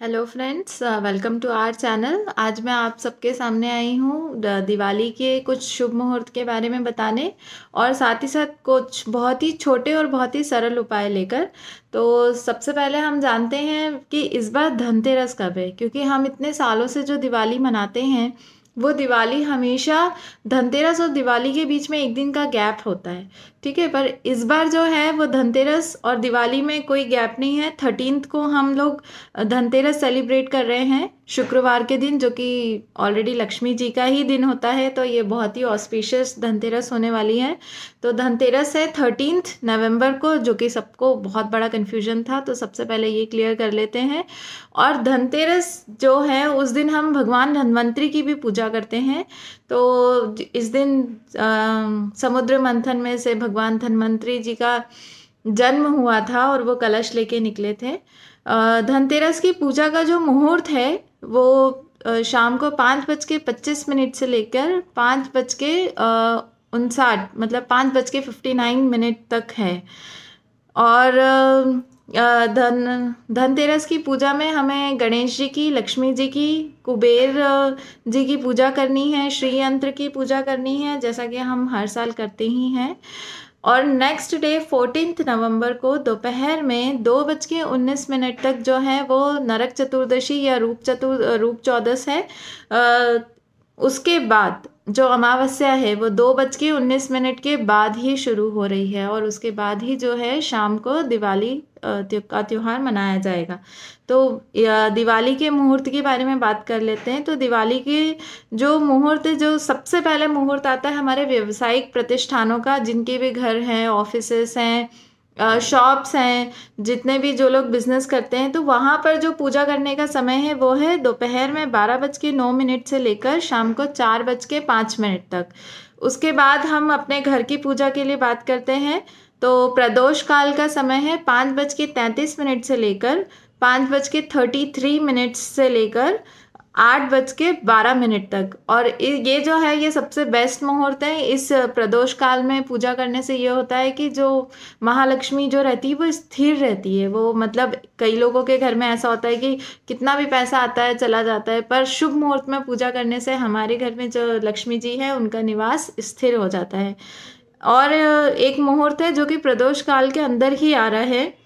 Hello friends welcome to our channel आज मैं आप सबके सामने आई हूँ दिवाली के कुछ शुभ मुहूर्त के बारे में बताने और साथ ही साथ कुछ बहुत ही छोटे और बहुत ही सरल उपाय लेकर। तो सबसे पहले हम जानते हैं कि इस बार धनतेरस कब है? क्योंकि हम इतने सालों से जो दिवाली मनाते हैं वो दिवाली हमेशा धनतेरस और दिवाली के बीच में एक दिन का गैप होता है, ठीक है? पर इस बार जो है वो धनतेरस और दिवाली में कोई गैप नहीं है। थर्टीनथ को हम लोग धनतेरस सेलिब्रेट कर रहे हैं। शुक्रवार के दिन जो कि ऑलरेडी लक्ष्मी जी का ही दिन होता है तो ये बहुत ही ऑस्पिशियस धनतेरस होने वाली है। तो धनतेरस है थर्टीनथ नवंबर को जो कि सबको बहुत बड़ा कन्फ्यूज़न था तो सबसे पहले ये क्लियर कर लेते हैं। और धनतेरस जो है उस दिन हम भगवान धनवंतरी की भी पूजा करते हैं। तो इस दिन आ, समुद्र मंथन में से भगवान धनवंतरी जी का जन्म हुआ था और वो कलश लेके निकले थे। धनतेरस की पूजा का जो मुहूर्त है वो शाम को पाँच बज के पच्चीस मिनट से लेकर पाँच बज के उनसाठ मतलब पाँच बज के फिफ्टी नाइन मिनट तक है। और धन, धनतेरस की पूजा में हमें गणेश जी की, लक्ष्मी जी की, कुबेर जी की पूजा करनी है श्री यंत्र की पूजा करनी है, जैसा कि हम हर साल करते ही हैं। और नेक्स्ट डे फोर्टीन नवंबर को दोपहर में दो बज के उन्नीस मिनट तक जो है वो नरक चतुर्दशी या रूप चतुर, रूप चौदस है उसके बाद जो अमावस्या है, वो दो बज के उन्नीस मिनट के बाद ही शुरू हो रही है और उसके बाद ही जो है शाम को दिवाली का त्यौहार मनाया जाएगा। तो दिवाली के मुहूर्त के बारे में बात कर लेते हैं। तो दिवाली के जो मुहूर्त, जो सबसे पहले मुहूर्त आता है हमारे व्यवसायिक प्रतिष्ठानों का, जिनके भी घर हैं ऑफ़िस हैं शॉप्स हैं, जितने भी जो लोग बिज़नेस करते हैं तो वहाँ पर जो पूजा करने का समय है, वो है दोपहर में बारह बज के नौ मिनट से लेकर शाम को चार बज के पाँच मिनट तक। उसके बाद हम अपने घर की पूजा के लिए बात करते हैं तो प्रदोष काल का समय है पाँच बज के तैंतीस मिनट से लेकर पाँच बज के थर्टी थ्री मिनट्स से लेकर आठ बज के बारह मिनट तक। और ये जो है, ये सबसे बेस्ट मुहूर्त है, इस प्रदोष काल में पूजा करने से ये होता है कि जो महालक्ष्मी जो रहती है, वो स्थिर रहती है। वो मतलब कई लोगों के घर में ऐसा होता है कि कितना भी पैसा आता है, चला जाता है, पर शुभ मुहूर्त में पूजा करने से हमारे घर में जो लक्ष्मी जी है, उनका निवास स्थिर हो जाता है। और एक मुहूर्त है जो कि प्रदोष काल के अंदर ही आ रहा है।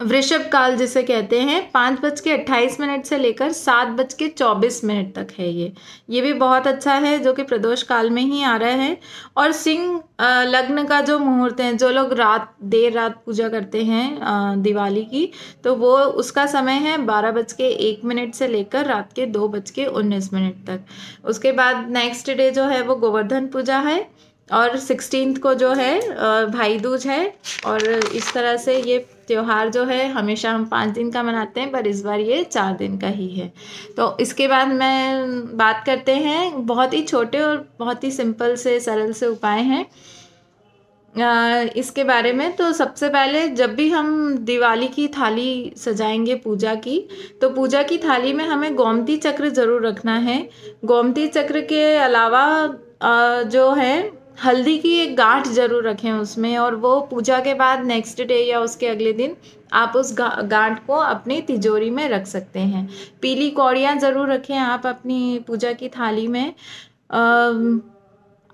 वृषभ काल जिसे कहते हैं, पाँच बज के अट्ठाईस मिनट से लेकर सात बज के चौबीस मिनट तक है ये। ये भी बहुत अच्छा है, जो कि प्रदोष काल में ही आ रहा है। और सिंह लग्न का जो मुहूर्त है, जो लोग रात, देर रात पूजा करते हैं दिवाली की तो वो, उसका समय है बारह बज के एक मिनट से लेकर रात के दो बज के उन्नीस मिनट तक। उसके बाद नेक्स्ट डे जो है वो गोवर्धन पूजा है। और सिक्सटीन को जो है भाई दूज है और इस तरह से ये त्यौहार जो है, हमेशा हम पाँच दिन का मनाते हैं, पर इस बार ये चार दिन का ही है। तो इसके बाद मैं बात करते हैं, बहुत ही छोटे और बहुत ही सिंपल से, सरल से उपाय हैं। इसके बारे में तो सबसे पहले जब भी हम दिवाली की थाली सजाएँगे पूजा की तो पूजा की थाली में हमें गोमती चक्र ज़रूर रखना है। गोमती चक्र के अलावा जो है हल्दी की एक गांठ ज़रूर रखें उसमें और वो पूजा के बाद नेक्स्ट डे या उसके अगले दिन आप उस गा, गांठ को अपनी तिजोरी में रख सकते हैं। पीली कौड़ियाँ ज़रूर रखें आप अपनी पूजा की थाली में।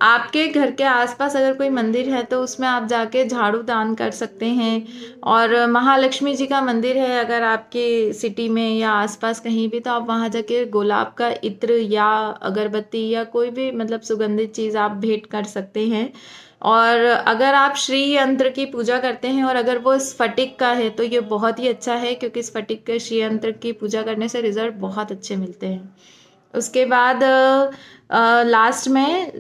आपके घर के आसपास अगर कोई मंदिर है तो उसमें आप जाके झाड़ू दान कर सकते हैं। और महालक्ष्मी जी का मंदिर है, अगर आपके सिटी में या आसपास कहीं भी तो आप वहाँ जाके गुलाब का इत्र या अगरबत्ती या कोई भी मतलब सुगंधित चीज़ आप भेंट कर सकते हैं। और अगर आप श्री यंत्र की पूजा करते हैं, और अगर वो स्फटिक का है तो ये बहुत ही अच्छा है, क्योंकि स्फटिक के श्री यंत्र की पूजा करने से रिज़ल्ट बहुत अच्छे मिलते हैं। उसके बाद लास्ट में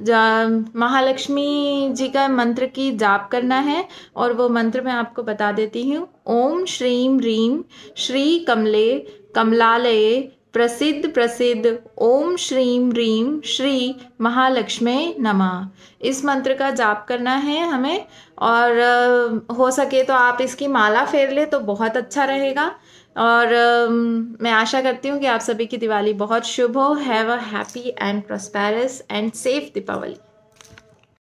महालक्ष्मी जी का मंत्र की जाप करना है और वो मंत्र मैं आपको बता देती हूँ। ओम श्रीम रीम श्री कमले कमलालये प्रसिद्ध प्रसिद्ध ओम श्रीम रीम श्री महालक्ष्मी नमा। इस मंत्र का जाप करना है हमें और हो सके तो आप इसकी माला फेर ले तो बहुत अच्छा रहेगा। और मैं आशा करती हूँ कि आप सभी की दिवाली बहुत शुभ हो। Have a happy and prosperous and safe Deepawali.